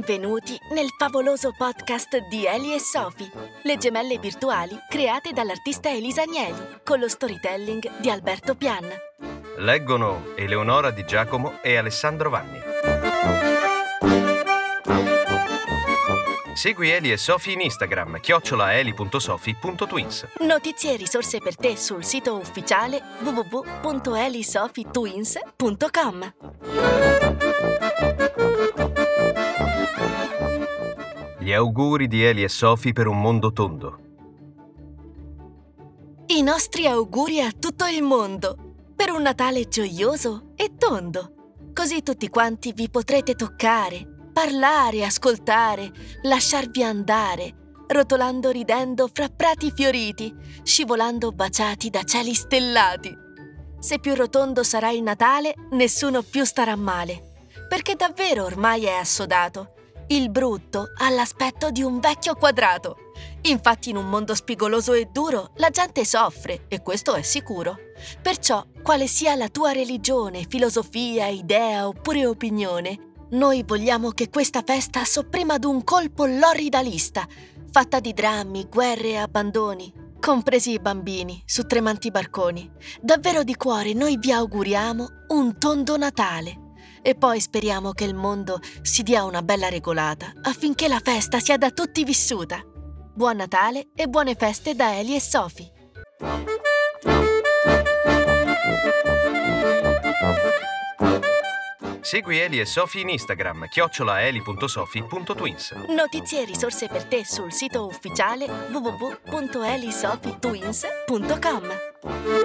Benvenuti nel favoloso podcast di Eli e Sofi, le gemelle virtuali create dall'artista Elisa Agnelli, con lo storytelling di Alberto Pian. Leggono Eleonora Di Giacomo e Alessandro Vanni. Segui Eli e Sofi in Instagram, chiocciolaeli.sofi.twins. Notizie e risorse per te sul sito ufficiale www.elisofitwins.com. Gli auguri di Eli e Sofi per un mondo tondo. I nostri auguri a tutto il mondo per un Natale gioioso e tondo. Così tutti quanti vi potrete toccare, parlare, ascoltare, lasciarvi andare, rotolando ridendo fra prati fioriti, scivolando baciati da cieli stellati. Se più rotondo sarà il Natale, nessuno più starà male, perché davvero ormai è assodato. Il brutto ha l'aspetto di un vecchio quadrato. Infatti in un mondo spigoloso e duro la gente soffre, e questo è sicuro. Perciò, quale sia la tua religione, filosofia, idea oppure opinione, noi vogliamo che questa festa sopprima d'un colpo l'orrida lista, fatta di drammi, guerre e abbandoni, compresi i bambini su tremanti barconi. Davvero di cuore noi vi auguriamo un tondo Natale. E poi speriamo che il mondo si dia una bella regolata affinché la festa sia da tutti vissuta. Buon Natale e buone feste da Eli e Sofi. Segui Eli e Sofi in Instagram, chiocciolaeli.sofi.twins. Notizie e risorse per te sul sito ufficiale www.elisofitwins.com.